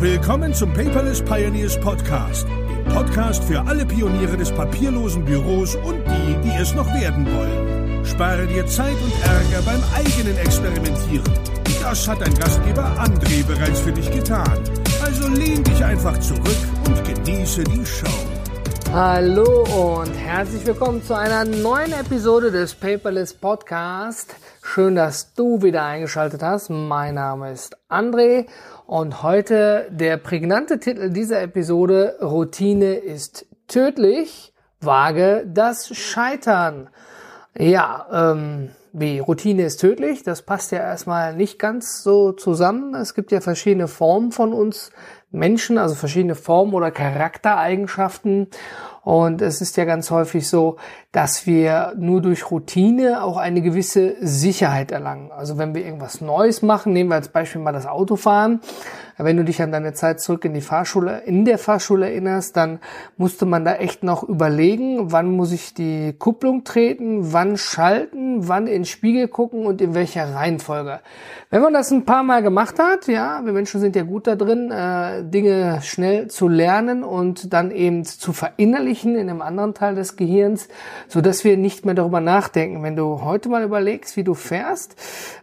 Willkommen zum Paperless Pioneers Podcast, dem Podcast für alle Pioniere des papierlosen Büros und die, die es noch werden wollen. Spare dir Zeit und Ärger beim eigenen Experimentieren. Das hat dein Gastgeber André bereits für dich getan. Also lehn dich einfach zurück und genieße die Show. Hallo und herzlich willkommen zu einer neuen Episode des Paperless Podcast. Schön, dass du wieder eingeschaltet hast. Mein Name ist André und heute der prägnante Titel dieser Episode Routine ist tödlich, wage das Scheitern. Ja, ähm, wie Routine ist tödlich, das passt ja erstmal nicht ganz so zusammen. Es gibt ja verschiedene Formen von uns Menschen, also verschiedene Formen oder Charaktereigenschaften. Und es ist ja ganz häufig so, dass wir nur durch Routine auch eine gewisse Sicherheit erlangen. Also wenn wir irgendwas Neues machen, nehmen wir als Beispiel mal das Autofahren. Wenn du dich an deine Zeit zurück in die Fahrschule, in der Fahrschule erinnerst, dann musste man da echt noch überlegen, wann muss ich die Kupplung treten, wann schalten, wann in den Spiegel gucken und in welcher Reihenfolge. Wenn man das ein paar Mal gemacht hat, ja, wir Menschen sind ja gut da drin, äh, Dinge schnell zu lernen und dann eben zu verinnerlichen in einem anderen Teil des Gehirns, so dass wir nicht mehr darüber nachdenken. Wenn du heute mal überlegst, wie du fährst,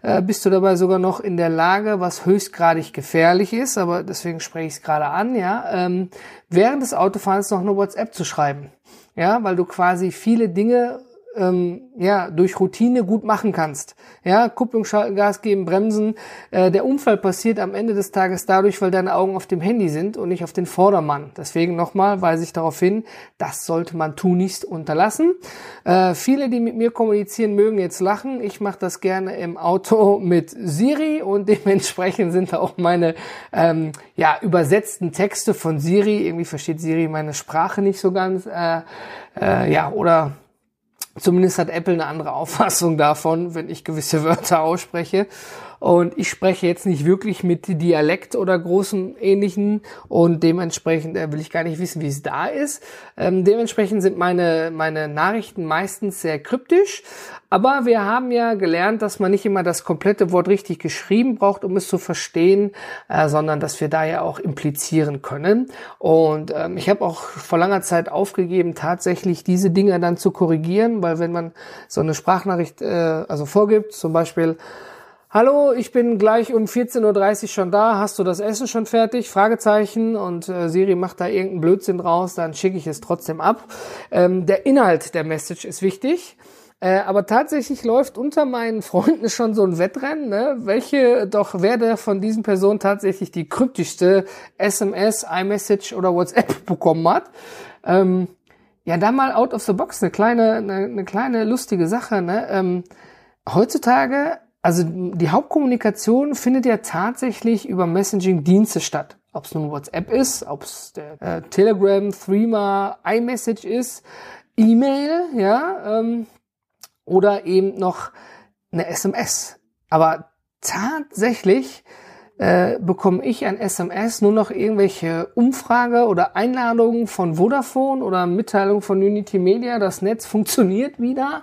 äh, bist du dabei sogar noch in der Lage, was höchstgradig gefährlich ist, aber deswegen spreche ich es gerade an, ja, ähm, während des Autofahrens noch eine WhatsApp zu schreiben. Ja, weil du quasi viele Dinge ähm, ja, durch Routine gut machen kannst. Ja, Kupplung, Gas geben, bremsen. Äh, der Unfall passiert am Ende des Tages dadurch, weil deine Augen auf dem Handy sind und nicht auf den Vordermann. Deswegen nochmal weise ich darauf hin, das sollte man tunlichst unterlassen. Äh, viele, die mit mir kommunizieren, mögen jetzt lachen. Ich mache das gerne im Auto mit Siri und dementsprechend sind auch meine ähm, ja, übersetzten Texte von Siri. Irgendwie versteht Siri meine Sprache nicht so ganz. Äh, äh, ja, oder Zumindest hat Apple eine andere Auffassung davon, wenn ich gewisse Wörter ausspreche. Und ich spreche jetzt nicht wirklich mit Dialekt oder großen ähnlichen und dementsprechend äh, will ich gar nicht wissen, wie es da ist. Ähm, dementsprechend sind meine, meine Nachrichten meistens sehr kryptisch. Aber wir haben ja gelernt, dass man nicht immer das komplette Wort richtig geschrieben braucht, um es zu verstehen, äh, sondern dass wir da ja auch implizieren können. Und ähm, ich habe auch vor langer Zeit aufgegeben, tatsächlich diese Dinge dann zu korrigieren, weil wenn man so eine Sprachnachricht äh, also vorgibt, zum Beispiel Hallo, ich bin gleich um 14.30 Uhr schon da. Hast du das Essen schon fertig? Fragezeichen. Und äh, Siri macht da irgendeinen Blödsinn draus, dann schicke ich es trotzdem ab. Ähm, der Inhalt der Message ist wichtig. Äh, aber tatsächlich läuft unter meinen Freunden schon so ein Wettrennen, ne? welche doch wer der von diesen Personen tatsächlich die kryptischste SMS, iMessage oder WhatsApp bekommen hat. Ähm, ja, da mal out of the box, eine kleine, eine, eine kleine lustige Sache. Ne? Ähm, heutzutage also die Hauptkommunikation findet ja tatsächlich über Messaging-Dienste statt. Ob es nun WhatsApp ist, ob es äh, Telegram, Threema, iMessage ist, E-Mail, ja, ähm, oder eben noch eine SMS. Aber tatsächlich äh, bekomme ich ein SMS nur noch irgendwelche Umfrage oder Einladungen von Vodafone oder Mitteilungen von Unity Media, das Netz funktioniert wieder.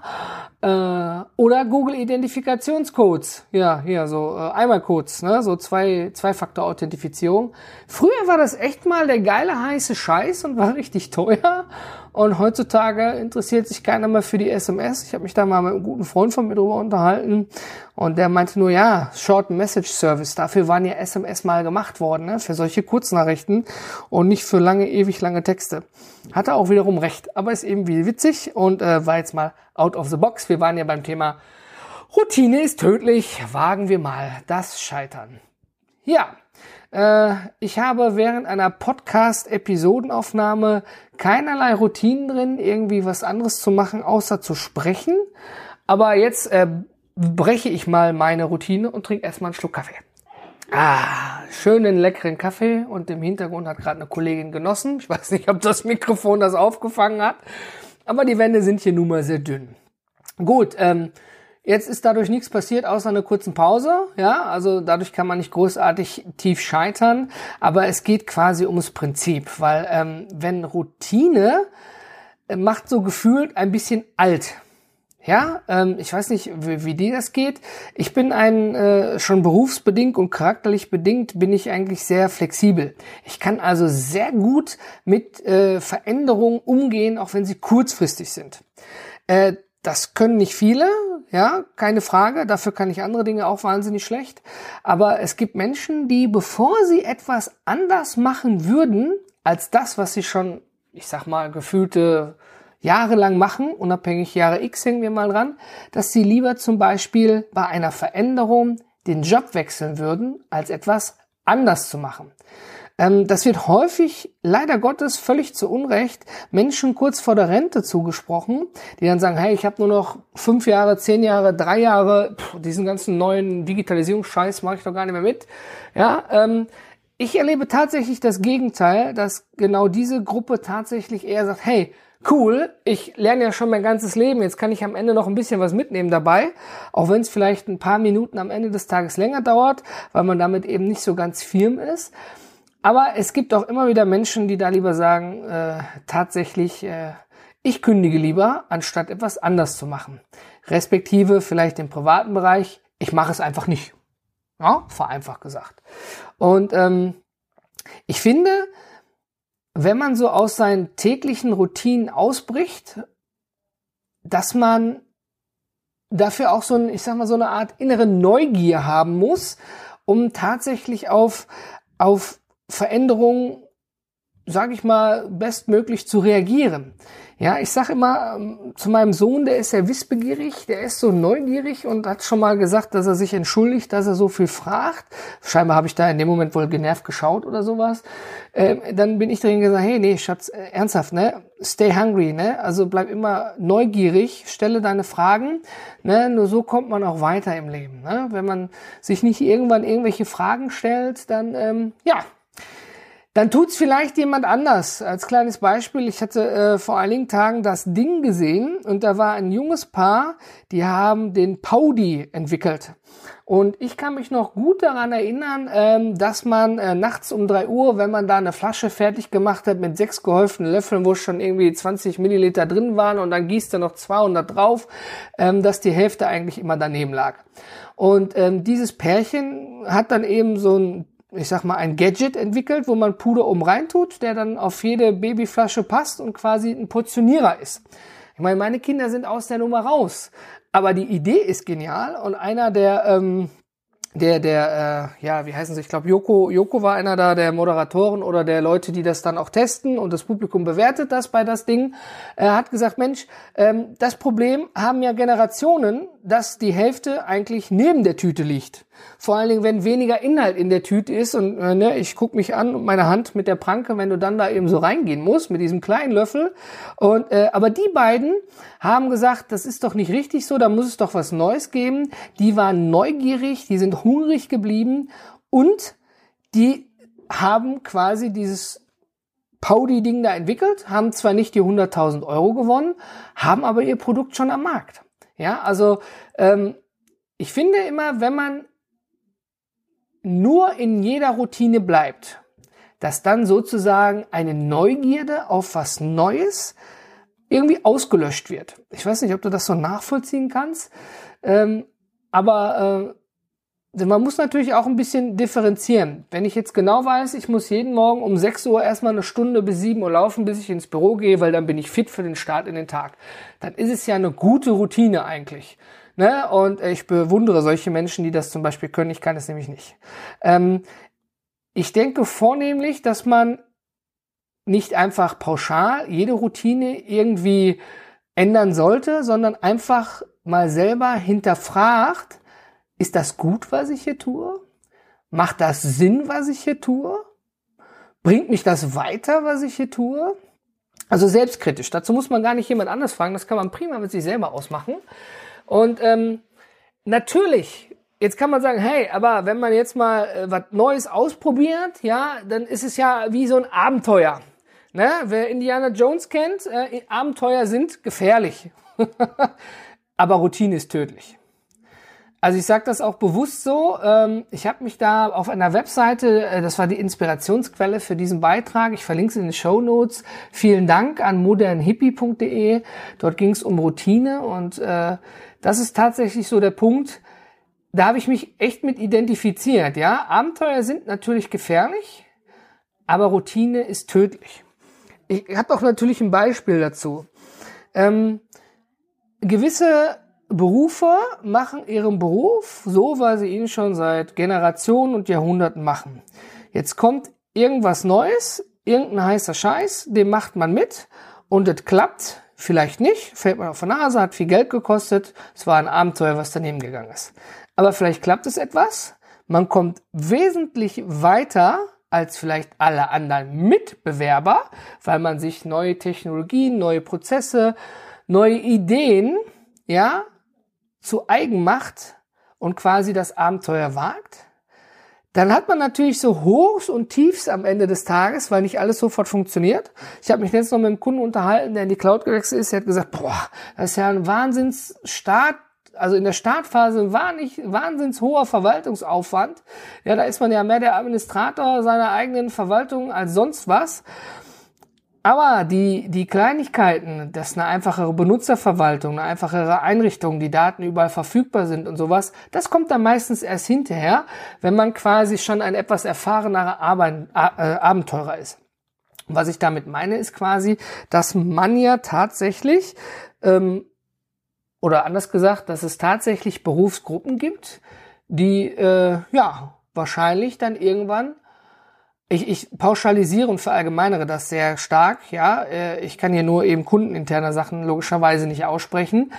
Äh, oder Google Identifikationscodes. Ja, hier so äh, Einmalcodes, ne? so zwei Zwei-Faktor-Authentifizierung. Früher war das echt mal der geile heiße Scheiß und war richtig teuer. Und heutzutage interessiert sich keiner mehr für die SMS. Ich habe mich da mal mit einem guten Freund von mir drüber unterhalten und der meinte nur, ja, Short Message Service, dafür waren ja SMS mal gemacht worden, ne? für solche Kurznachrichten und nicht für lange, ewig lange Texte. Hatte auch wiederum recht, aber ist eben wie witzig und äh, war jetzt mal out of the box. Wir waren ja beim Thema Routine ist tödlich, wagen wir mal das Scheitern. Ja, äh, ich habe während einer Podcast-Episodenaufnahme keinerlei Routinen drin, irgendwie was anderes zu machen, außer zu sprechen. Aber jetzt äh, breche ich mal meine Routine und trinke erstmal einen Schluck Kaffee. Ah, schönen leckeren Kaffee und im Hintergrund hat gerade eine Kollegin genossen. Ich weiß nicht, ob das Mikrofon das aufgefangen hat, aber die Wände sind hier nun mal sehr dünn. Gut, ähm, Jetzt ist dadurch nichts passiert, außer einer kurzen Pause. Ja, also dadurch kann man nicht großartig tief scheitern. Aber es geht quasi ums Prinzip, weil ähm, wenn Routine äh, macht so gefühlt ein bisschen alt. Ja, ähm, ich weiß nicht, wie, wie dir das geht. Ich bin ein äh, schon berufsbedingt und charakterlich bedingt bin ich eigentlich sehr flexibel. Ich kann also sehr gut mit äh, Veränderungen umgehen, auch wenn sie kurzfristig sind. Äh, das können nicht viele, ja, keine Frage. Dafür kann ich andere Dinge auch wahnsinnig schlecht. Aber es gibt Menschen, die, bevor sie etwas anders machen würden, als das, was sie schon, ich sag mal, gefühlte jahrelang machen, unabhängig Jahre X hängen wir mal dran, dass sie lieber zum Beispiel bei einer Veränderung den Job wechseln würden, als etwas anders zu machen. Ähm, das wird häufig, leider Gottes, völlig zu Unrecht Menschen kurz vor der Rente zugesprochen, die dann sagen, hey, ich habe nur noch fünf Jahre, zehn Jahre, drei Jahre, pff, diesen ganzen neuen Digitalisierungsscheiß mache ich doch gar nicht mehr mit. Ja, ähm, ich erlebe tatsächlich das Gegenteil, dass genau diese Gruppe tatsächlich eher sagt, hey, cool, ich lerne ja schon mein ganzes Leben, jetzt kann ich am Ende noch ein bisschen was mitnehmen dabei, auch wenn es vielleicht ein paar Minuten am Ende des Tages länger dauert, weil man damit eben nicht so ganz firm ist. Aber es gibt auch immer wieder Menschen, die da lieber sagen, äh, tatsächlich, äh, ich kündige lieber, anstatt etwas anders zu machen. Respektive vielleicht im privaten Bereich, ich mache es einfach nicht. Ja, vereinfacht gesagt. Und ähm, ich finde, wenn man so aus seinen täglichen Routinen ausbricht, dass man dafür auch so ein, ich sag mal, so eine Art innere Neugier haben muss, um tatsächlich auf, auf Veränderungen, sage ich mal, bestmöglich zu reagieren. Ja, ich sage immer ähm, zu meinem Sohn, der ist sehr wissbegierig, der ist so neugierig und hat schon mal gesagt, dass er sich entschuldigt, dass er so viel fragt. Scheinbar habe ich da in dem Moment wohl genervt geschaut oder sowas. Ähm, dann bin ich drin gesagt, hey, nee, Schatz, äh, ernsthaft, ne? Stay hungry, ne? Also bleib immer neugierig, stelle deine Fragen, ne? Nur so kommt man auch weiter im Leben, ne? Wenn man sich nicht irgendwann irgendwelche Fragen stellt, dann, ähm, ja, dann tut's vielleicht jemand anders. Als kleines Beispiel, ich hatte äh, vor einigen Tagen das Ding gesehen und da war ein junges Paar, die haben den Paudi entwickelt. Und ich kann mich noch gut daran erinnern, ähm, dass man äh, nachts um drei Uhr, wenn man da eine Flasche fertig gemacht hat mit sechs gehäuften Löffeln, wo schon irgendwie 20 Milliliter drin waren und dann gießt er noch 200 drauf, ähm, dass die Hälfte eigentlich immer daneben lag. Und ähm, dieses Pärchen hat dann eben so ein ich sag mal, ein Gadget entwickelt, wo man Puder oben reintut, der dann auf jede Babyflasche passt und quasi ein Portionierer ist. Ich meine, meine Kinder sind aus der Nummer raus. Aber die Idee ist genial und einer der ähm, der, der, äh, ja, wie heißen sie? Ich glaube, Joko, Joko war einer da der Moderatoren oder der Leute, die das dann auch testen und das Publikum bewertet das bei das Ding. Er hat gesagt, Mensch, ähm, das Problem haben ja Generationen, dass die Hälfte eigentlich neben der Tüte liegt. Vor allen Dingen, wenn weniger Inhalt in der Tüte ist und äh, ne, ich guck mich an und meine Hand mit der Pranke, wenn du dann da eben so reingehen musst mit diesem kleinen Löffel. Und äh, aber die beiden haben gesagt, das ist doch nicht richtig so, da muss es doch was Neues geben. Die waren neugierig, die sind hungrig geblieben und die haben quasi dieses Paudi-Ding da entwickelt, haben zwar nicht die 100.000 Euro gewonnen, haben aber ihr Produkt schon am Markt. Ja, also ähm, ich finde immer, wenn man nur in jeder Routine bleibt, dass dann sozusagen eine Neugierde auf was Neues irgendwie ausgelöscht wird. Ich weiß nicht, ob du das so nachvollziehen kannst, ähm, aber äh, man muss natürlich auch ein bisschen differenzieren. Wenn ich jetzt genau weiß, ich muss jeden Morgen um 6 Uhr erstmal eine Stunde bis 7 Uhr laufen, bis ich ins Büro gehe, weil dann bin ich fit für den Start in den Tag, dann ist es ja eine gute Routine eigentlich. Ne? Und ich bewundere solche Menschen, die das zum Beispiel können. Ich kann es nämlich nicht. Ähm, ich denke vornehmlich, dass man nicht einfach pauschal jede Routine irgendwie ändern sollte, sondern einfach mal selber hinterfragt, ist das gut, was ich hier tue? Macht das Sinn, was ich hier tue? Bringt mich das weiter, was ich hier tue? Also selbstkritisch. Dazu muss man gar nicht jemand anders fragen. Das kann man prima mit sich selber ausmachen. Und ähm, natürlich, jetzt kann man sagen, hey, aber wenn man jetzt mal äh, was Neues ausprobiert, ja, dann ist es ja wie so ein Abenteuer. Ne? Wer Indiana Jones kennt, äh, Abenteuer sind gefährlich. aber Routine ist tödlich. Also ich sage das auch bewusst so. Ähm, ich habe mich da auf einer Webseite, äh, das war die Inspirationsquelle für diesen Beitrag. Ich verlinke es in den Show Notes. Vielen Dank an modernhippie.de. Dort ging es um Routine und äh, das ist tatsächlich so der Punkt. Da habe ich mich echt mit identifiziert. Ja, Abenteuer sind natürlich gefährlich, aber Routine ist tödlich. Ich habe auch natürlich ein Beispiel dazu. Ähm, gewisse Berufe machen ihren Beruf so, weil sie ihn schon seit Generationen und Jahrhunderten machen. Jetzt kommt irgendwas Neues, irgendein heißer Scheiß, den macht man mit und es klappt, vielleicht nicht, fällt man auf die Nase, hat viel Geld gekostet, es war ein Abenteuer, was daneben gegangen ist. Aber vielleicht klappt es etwas, man kommt wesentlich weiter als vielleicht alle anderen Mitbewerber, weil man sich neue Technologien, neue Prozesse, neue Ideen, ja, zu eigen macht und quasi das Abenteuer wagt, dann hat man natürlich so Hochs und Tiefs am Ende des Tages, weil nicht alles sofort funktioniert. Ich habe mich jetzt noch mit einem Kunden unterhalten, der in die Cloud gewechselt ist. Der hat gesagt, boah, das ist ja ein Wahnsinnsstart, also in der Startphase ein wahnsinns hoher Verwaltungsaufwand. Ja, da ist man ja mehr der Administrator seiner eigenen Verwaltung als sonst was. Aber die, die Kleinigkeiten, dass eine einfachere Benutzerverwaltung, eine einfachere Einrichtung, die Daten überall verfügbar sind und sowas, das kommt dann meistens erst hinterher, wenn man quasi schon ein etwas erfahrenerer Arbeit, äh, Abenteurer ist. Was ich damit meine, ist quasi, dass man ja tatsächlich, ähm, oder anders gesagt, dass es tatsächlich Berufsgruppen gibt, die äh, ja wahrscheinlich dann irgendwann ich, ich pauschalisiere und verallgemeinere das sehr stark, ja. Äh, ich kann hier nur eben kundeninterne Sachen logischerweise nicht aussprechen.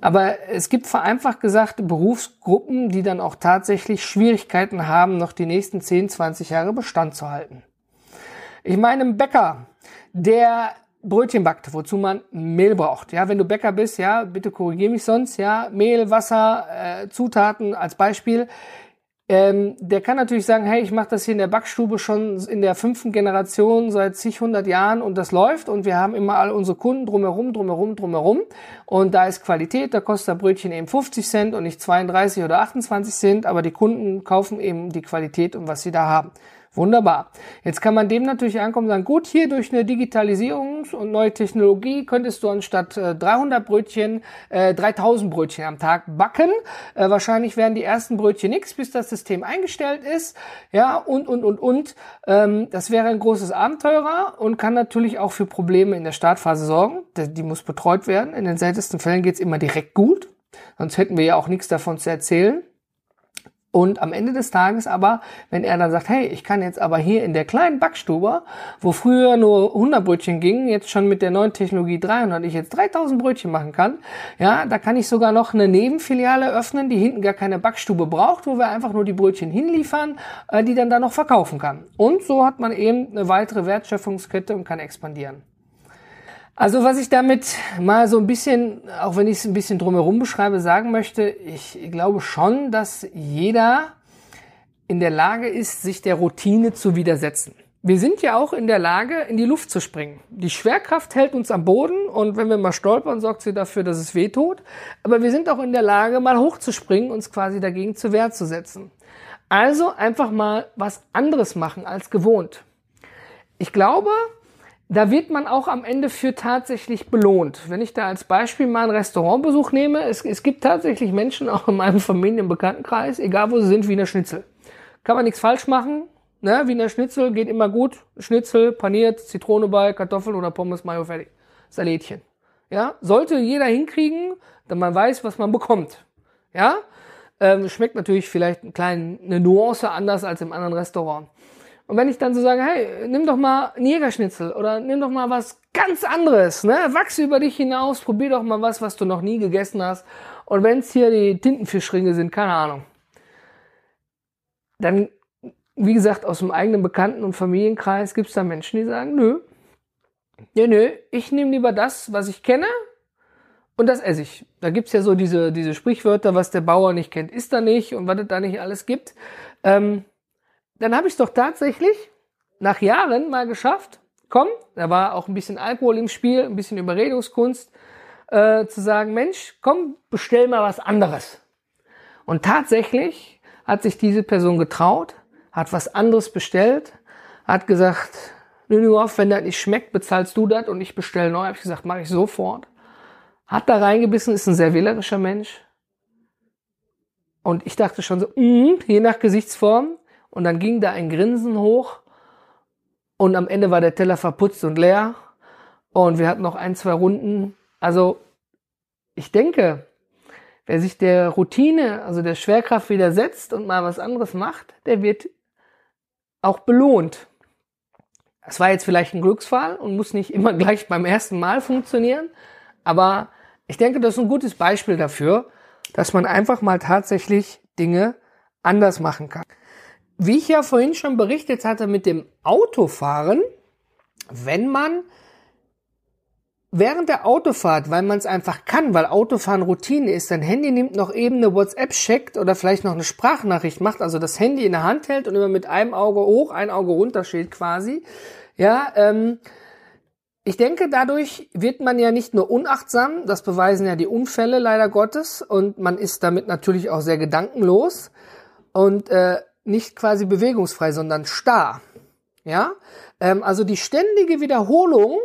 Aber es gibt vereinfacht gesagt Berufsgruppen, die dann auch tatsächlich Schwierigkeiten haben, noch die nächsten 10, 20 Jahre Bestand zu halten. Ich meine, ein Bäcker, der Brötchen backt, wozu man Mehl braucht. Ja, wenn du Bäcker bist, ja, bitte korrigier mich sonst, ja, Mehl, Wasser, äh, Zutaten als Beispiel. Ähm, der kann natürlich sagen, hey, ich mache das hier in der Backstube schon in der fünften Generation seit zig hundert Jahren und das läuft und wir haben immer alle unsere Kunden drumherum, drumherum, drumherum und da ist Qualität, da kostet das Brötchen eben 50 Cent und nicht 32 oder 28 Cent, aber die Kunden kaufen eben die Qualität und was sie da haben. Wunderbar. Jetzt kann man dem natürlich ankommen und sagen, gut, hier durch eine Digitalisierung und neue Technologie könntest du anstatt 300 äh, Brötchen äh, 3000 Brötchen am Tag backen. Äh, wahrscheinlich werden die ersten Brötchen nichts, bis das System eingestellt ist. Ja, und, und, und, und. Ähm, das wäre ein großes Abenteurer und kann natürlich auch für Probleme in der Startphase sorgen. Die, die muss betreut werden. In den seltensten Fällen geht's immer direkt gut. Sonst hätten wir ja auch nichts davon zu erzählen. Und am Ende des Tages aber, wenn er dann sagt, hey, ich kann jetzt aber hier in der kleinen Backstube, wo früher nur 100 Brötchen gingen, jetzt schon mit der neuen Technologie 300, ich jetzt 3000 Brötchen machen kann, ja, da kann ich sogar noch eine Nebenfiliale öffnen, die hinten gar keine Backstube braucht, wo wir einfach nur die Brötchen hinliefern, äh, die dann da noch verkaufen kann. Und so hat man eben eine weitere Wertschöpfungskette und kann expandieren. Also was ich damit mal so ein bisschen, auch wenn ich es ein bisschen drumherum beschreibe, sagen möchte, ich glaube schon, dass jeder in der Lage ist, sich der Routine zu widersetzen. Wir sind ja auch in der Lage, in die Luft zu springen. Die Schwerkraft hält uns am Boden und wenn wir mal stolpern, sorgt sie dafür, dass es weh tut. Aber wir sind auch in der Lage, mal hochzuspringen, uns quasi dagegen zur Wehr zu setzen. Also einfach mal was anderes machen als gewohnt. Ich glaube, da wird man auch am Ende für tatsächlich belohnt. Wenn ich da als Beispiel mal einen Restaurantbesuch nehme, es, es gibt tatsächlich Menschen auch in meinem Familienbekanntenkreis, egal wo sie sind, wie eine Schnitzel. Kann man nichts falsch machen. Ne? Wiener Schnitzel geht immer gut. Schnitzel, paniert, Zitrone bei, Kartoffeln oder Pommes, Mayo, fertig. Salätchen. Ja, sollte jeder hinkriegen, dann man weiß, was man bekommt. Ja, ähm, schmeckt natürlich vielleicht ein klein, eine Nuance anders als im anderen Restaurant. Und wenn ich dann so sage, hey, nimm doch mal einen Jägerschnitzel oder nimm doch mal was ganz anderes, ne? Wachse über dich hinaus, probier doch mal was, was du noch nie gegessen hast. Und wenn es hier die Tintenfischringe sind, keine Ahnung. Dann, wie gesagt, aus dem eigenen Bekannten- und Familienkreis gibt es da Menschen, die sagen, nö, nö, nö, ich nehme lieber das, was ich kenne, und das esse ich. Da gibt's ja so diese, diese Sprichwörter, was der Bauer nicht kennt, isst er nicht und was es da nicht alles gibt. Ähm, dann habe ich es doch tatsächlich nach Jahren mal geschafft. Komm, da war auch ein bisschen Alkohol im Spiel, ein bisschen Überredungskunst, äh, zu sagen, Mensch, komm, bestell mal was anderes. Und tatsächlich hat sich diese Person getraut, hat was anderes bestellt, hat gesagt, auf, wenn das nicht schmeckt, bezahlst du das und ich bestelle neu. Hab ich gesagt, mache ich sofort. Hat da reingebissen, ist ein sehr wählerischer Mensch. Und ich dachte schon so, mm, je nach Gesichtsform. Und dann ging da ein Grinsen hoch. Und am Ende war der Teller verputzt und leer. Und wir hatten noch ein, zwei Runden. Also, ich denke, wer sich der Routine, also der Schwerkraft widersetzt und mal was anderes macht, der wird auch belohnt. Es war jetzt vielleicht ein Glücksfall und muss nicht immer gleich beim ersten Mal funktionieren, aber ich denke, das ist ein gutes Beispiel dafür, dass man einfach mal tatsächlich Dinge anders machen kann. Wie ich ja vorhin schon berichtet hatte mit dem Autofahren, wenn man während der Autofahrt, weil man es einfach kann, weil Autofahren Routine ist, sein Handy nimmt, noch eben eine WhatsApp checkt oder vielleicht noch eine Sprachnachricht macht, also das Handy in der Hand hält und immer mit einem Auge hoch, ein Auge runter steht quasi. Ja, ähm, ich denke, dadurch wird man ja nicht nur unachtsam, das beweisen ja die Unfälle leider Gottes, und man ist damit natürlich auch sehr gedankenlos und äh, nicht quasi bewegungsfrei, sondern starr. Ja, ähm, also die ständige Wiederholung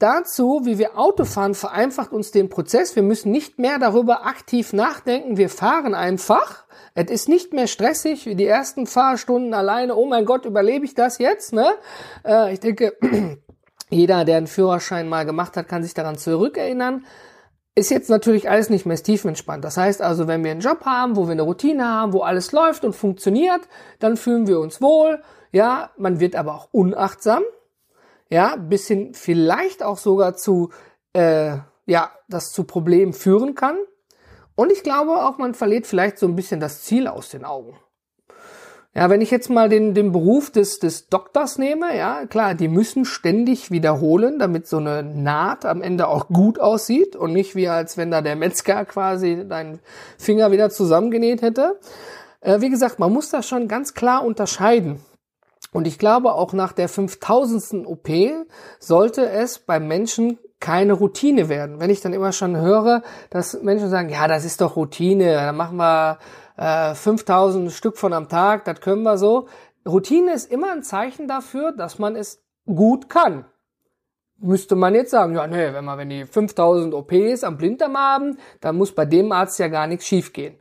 dazu, wie wir Auto fahren, vereinfacht uns den Prozess. Wir müssen nicht mehr darüber aktiv nachdenken. Wir fahren einfach. Es ist nicht mehr stressig wie die ersten Fahrstunden alleine. Oh mein Gott, überlebe ich das jetzt? Ne? Äh, ich denke, jeder, der einen Führerschein mal gemacht hat, kann sich daran zurückerinnern. Ist jetzt natürlich alles nicht mehr tiefenentspannt. Das heißt also, wenn wir einen Job haben, wo wir eine Routine haben, wo alles läuft und funktioniert, dann fühlen wir uns wohl. Ja, man wird aber auch unachtsam ja, bis hin vielleicht auch sogar zu, äh, ja, das zu Problemen führen kann. Und ich glaube auch, man verliert vielleicht so ein bisschen das Ziel aus den Augen. Ja, wenn ich jetzt mal den, den Beruf des, des Doktors nehme, ja, klar, die müssen ständig wiederholen, damit so eine Naht am Ende auch gut aussieht und nicht wie als wenn da der Metzger quasi deinen Finger wieder zusammengenäht hätte. Äh, wie gesagt, man muss das schon ganz klar unterscheiden. Und ich glaube, auch nach der 5000. OP sollte es beim Menschen keine Routine werden. Wenn ich dann immer schon höre, dass Menschen sagen, ja, das ist doch Routine, da machen wir äh, 5000 Stück von am Tag, das können wir so. Routine ist immer ein Zeichen dafür, dass man es gut kann. Müsste man jetzt sagen, ja, nee, wenn man, wenn die 5000 OPs am Blinddarm haben, dann muss bei dem Arzt ja gar nichts schiefgehen.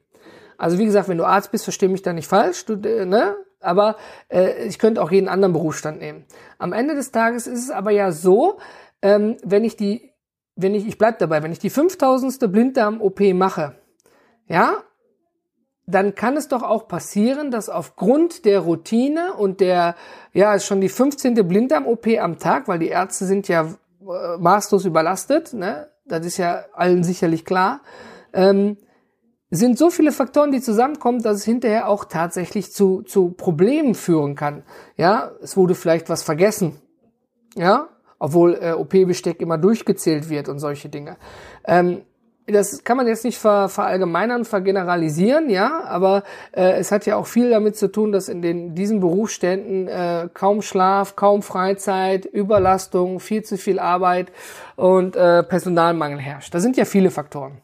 Also wie gesagt, wenn du Arzt bist, versteh mich da nicht falsch, du, äh, ne? Aber äh, ich könnte auch jeden anderen Berufsstand nehmen. Am Ende des Tages ist es aber ja so, ähm, wenn ich die, wenn ich, ich bleib dabei, wenn ich die 5000. Blinddarm-OP mache, ja, dann kann es doch auch passieren, dass aufgrund der Routine und der, ja, ist schon die 15. Blinddarm-OP am Tag, weil die Ärzte sind ja äh, maßlos überlastet, ne? Das ist ja allen sicherlich klar. Ähm, sind so viele Faktoren, die zusammenkommen, dass es hinterher auch tatsächlich zu, zu Problemen führen kann. Ja, es wurde vielleicht was vergessen. Ja, obwohl äh, OP-Besteck immer durchgezählt wird und solche Dinge. Ähm, das kann man jetzt nicht ver, verallgemeinern, vergeneralisieren, ja, aber äh, es hat ja auch viel damit zu tun, dass in den diesen Berufsständen äh, kaum Schlaf, kaum Freizeit, Überlastung, viel zu viel Arbeit und äh, Personalmangel herrscht. Da sind ja viele Faktoren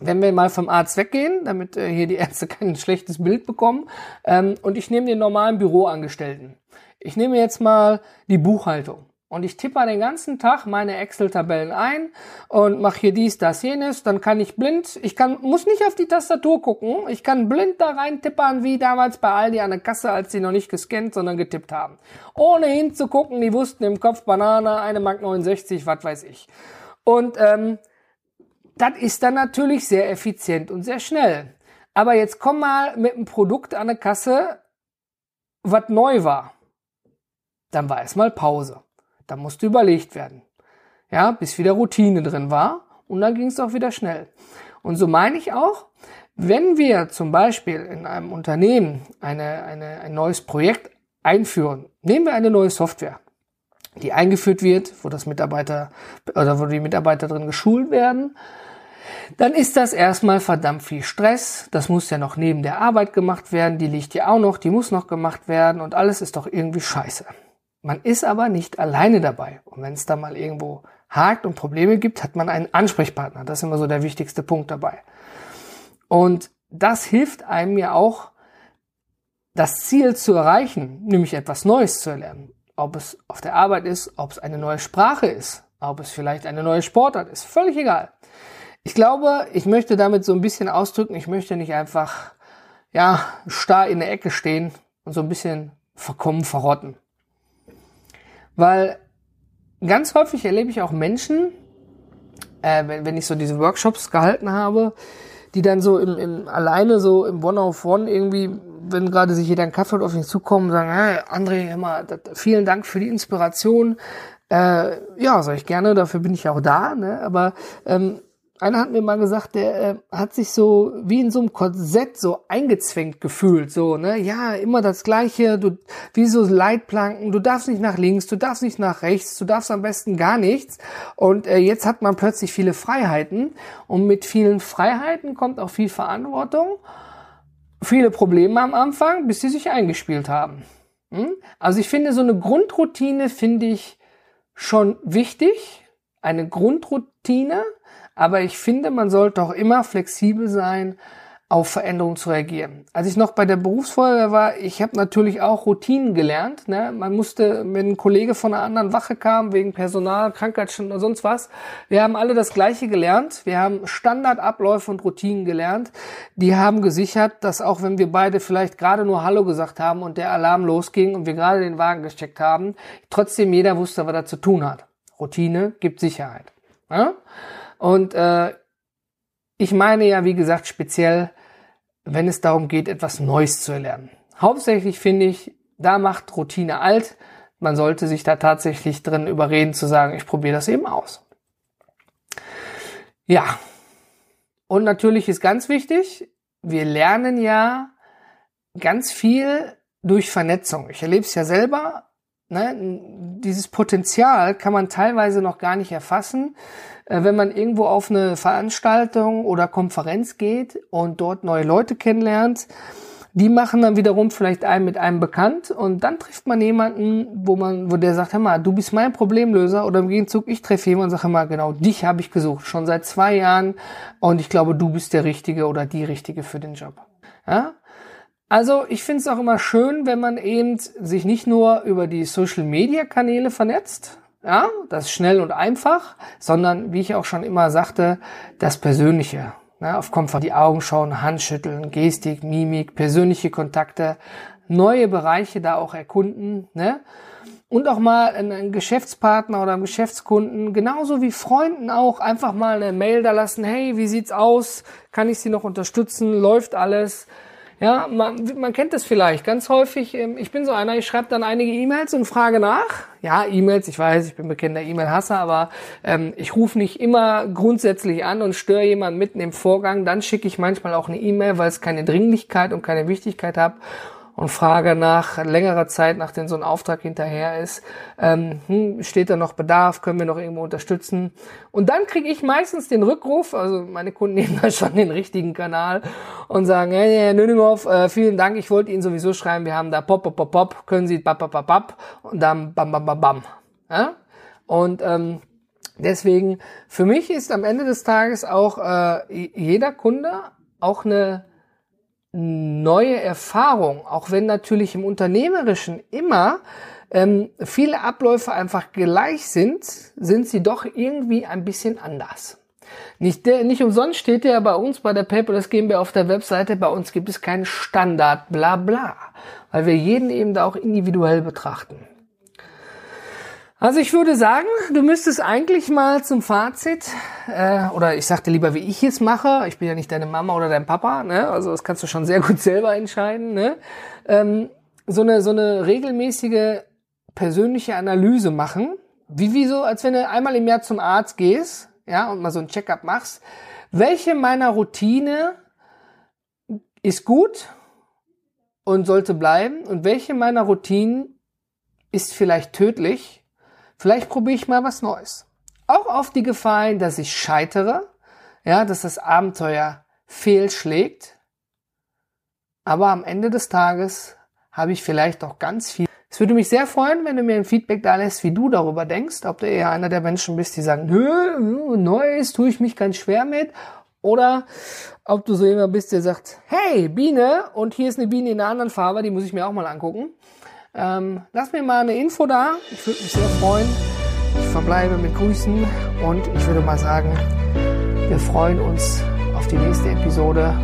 wenn wir mal vom Arzt weggehen, damit äh, hier die Ärzte kein schlechtes Bild bekommen, ähm, und ich nehme den normalen Büroangestellten. Ich nehme jetzt mal die Buchhaltung. Und ich tippe den ganzen Tag meine Excel-Tabellen ein und mache hier dies, das, jenes. Dann kann ich blind, ich kann, muss nicht auf die Tastatur gucken. Ich kann blind da rein tippern, wie damals bei Aldi an der Kasse, als sie noch nicht gescannt, sondern getippt haben. Ohne hinzugucken, die wussten im Kopf Banane, eine Mark 69, was weiß ich. Und ähm, das ist dann natürlich sehr effizient und sehr schnell. Aber jetzt komm mal mit einem Produkt an der Kasse, was neu war. Dann war erstmal Pause. Da musste überlegt werden. Ja, bis wieder Routine drin war. Und dann ging es auch wieder schnell. Und so meine ich auch, wenn wir zum Beispiel in einem Unternehmen eine, eine, ein neues Projekt einführen, nehmen wir eine neue Software, die eingeführt wird, wo das Mitarbeiter oder wo die Mitarbeiter drin geschult werden, dann ist das erstmal verdammt viel Stress. Das muss ja noch neben der Arbeit gemacht werden. Die liegt ja auch noch, die muss noch gemacht werden und alles ist doch irgendwie scheiße. Man ist aber nicht alleine dabei. Und wenn es da mal irgendwo hakt und Probleme gibt, hat man einen Ansprechpartner. Das ist immer so der wichtigste Punkt dabei. Und das hilft einem ja auch, das Ziel zu erreichen, nämlich etwas Neues zu erlernen. Ob es auf der Arbeit ist, ob es eine neue Sprache ist, ob es vielleicht eine neue Sportart ist, völlig egal. Ich glaube, ich möchte damit so ein bisschen ausdrücken, ich möchte nicht einfach, ja, starr in der Ecke stehen und so ein bisschen verkommen, verrotten. Weil ganz häufig erlebe ich auch Menschen, äh, wenn, wenn ich so diese Workshops gehalten habe, die dann so im, im alleine so im One-of-One -One irgendwie, wenn gerade sich jeder einen Kaffee auf ihn zukommen, sagen, hey, André, immer, vielen Dank für die Inspiration. Äh, ja, sag ich gerne, dafür bin ich auch da, ne? Aber ähm, einer hat mir mal gesagt, der äh, hat sich so wie in so einem Korsett so eingezwängt gefühlt, so, ne? Ja, immer das Gleiche, du, wie so Leitplanken, du darfst nicht nach links, du darfst nicht nach rechts, du darfst am besten gar nichts. Und äh, jetzt hat man plötzlich viele Freiheiten. Und mit vielen Freiheiten kommt auch viel Verantwortung, viele Probleme am Anfang, bis sie sich eingespielt haben. Hm? Also ich finde, so eine Grundroutine finde ich schon wichtig. Eine Grundroutine, aber ich finde, man sollte auch immer flexibel sein, auf Veränderungen zu reagieren. Als ich noch bei der Berufsfeuerwehr war, ich habe natürlich auch Routinen gelernt. Ne? Man musste, wenn ein Kollege von einer anderen Wache kam, wegen Personal, Krankheitsstunden oder sonst was, wir haben alle das Gleiche gelernt. Wir haben Standardabläufe und Routinen gelernt. Die haben gesichert, dass auch wenn wir beide vielleicht gerade nur Hallo gesagt haben und der Alarm losging und wir gerade den Wagen gesteckt haben, trotzdem jeder wusste, was er zu tun hat. Routine gibt Sicherheit. Ja? Und äh, ich meine ja, wie gesagt, speziell, wenn es darum geht, etwas Neues zu erlernen. Hauptsächlich finde ich, da macht Routine alt. Man sollte sich da tatsächlich drin überreden zu sagen, ich probiere das eben aus. Ja. Und natürlich ist ganz wichtig, wir lernen ja ganz viel durch Vernetzung. Ich erlebe es ja selber. Ne? Dieses Potenzial kann man teilweise noch gar nicht erfassen, wenn man irgendwo auf eine Veranstaltung oder Konferenz geht und dort neue Leute kennenlernt. Die machen dann wiederum vielleicht einen mit einem bekannt und dann trifft man jemanden, wo man, wo der sagt, hör mal, du bist mein Problemlöser oder im Gegenzug, ich treffe jemanden und sage mal, genau, dich habe ich gesucht, schon seit zwei Jahren und ich glaube, du bist der Richtige oder die Richtige für den Job. Ja? Also ich finde es auch immer schön, wenn man eben sich nicht nur über die Social-Media-Kanäle vernetzt, ja, das schnell und einfach, sondern wie ich auch schon immer sagte, das Persönliche. Ne, auf Komfort die Augen schauen, Handschütteln, Gestik, Mimik, persönliche Kontakte, neue Bereiche da auch erkunden. Ne? Und auch mal einen Geschäftspartner oder einen Geschäftskunden, genauso wie Freunden auch, einfach mal eine Mail da lassen, hey, wie sieht's aus? Kann ich Sie noch unterstützen? Läuft alles? Ja, man, man kennt das vielleicht ganz häufig. Ähm, ich bin so einer, ich schreibe dann einige E-Mails und frage nach. Ja, E-Mails, ich weiß, ich bin bekennender E-Mail-Hasser, aber ähm, ich rufe nicht immer grundsätzlich an und störe jemanden mitten im Vorgang. Dann schicke ich manchmal auch eine E-Mail, weil es keine Dringlichkeit und keine Wichtigkeit hat und frage nach längerer Zeit, nachdem so ein Auftrag hinterher ist, ähm, hm, steht da noch Bedarf, können wir noch irgendwo unterstützen? Und dann kriege ich meistens den Rückruf, also meine Kunden nehmen da schon den richtigen Kanal und sagen, hey, Herr Nüninghoff, äh, vielen Dank, ich wollte Ihnen sowieso schreiben, wir haben da pop, pop, pop, pop, können Sie bap, bap, bap, bap und dann bam, bam, bam, bam. Ja? Und ähm, deswegen, für mich ist am Ende des Tages auch äh, jeder Kunde auch eine neue Erfahrung, auch wenn natürlich im Unternehmerischen immer ähm, viele Abläufe einfach gleich sind, sind sie doch irgendwie ein bisschen anders. Nicht, der, nicht umsonst steht ja bei uns bei der Paperless GmbH auf der Webseite, bei uns gibt es keinen Standard, bla bla, weil wir jeden eben da auch individuell betrachten. Also ich würde sagen, du müsstest eigentlich mal zum Fazit, äh, oder ich sagte lieber, wie ich es mache, ich bin ja nicht deine Mama oder dein Papa, ne? also das kannst du schon sehr gut selber entscheiden, ne? ähm, so, eine, so eine regelmäßige persönliche Analyse machen, wie, wie so, als wenn du einmal im Jahr zum Arzt gehst, ja, und mal so ein Checkup machst, welche meiner Routine ist gut und sollte bleiben? Und welche meiner Routinen ist vielleicht tödlich Vielleicht probiere ich mal was Neues. Auch auf die Gefahr hin, dass ich scheitere, ja, dass das Abenteuer fehlschlägt. Aber am Ende des Tages habe ich vielleicht auch ganz viel. Es würde mich sehr freuen, wenn du mir ein Feedback da lässt, wie du darüber denkst, ob du eher einer der Menschen bist, die sagen, nö, Neues tue ich mich ganz schwer mit, Oder ob du so jemand bist, der sagt, hey, Biene, und hier ist eine Biene in einer anderen Farbe, die muss ich mir auch mal angucken. Ähm, lass mir mal eine Info da. Ich würde mich sehr freuen. Ich verbleibe mit Grüßen und ich würde mal sagen, wir freuen uns auf die nächste Episode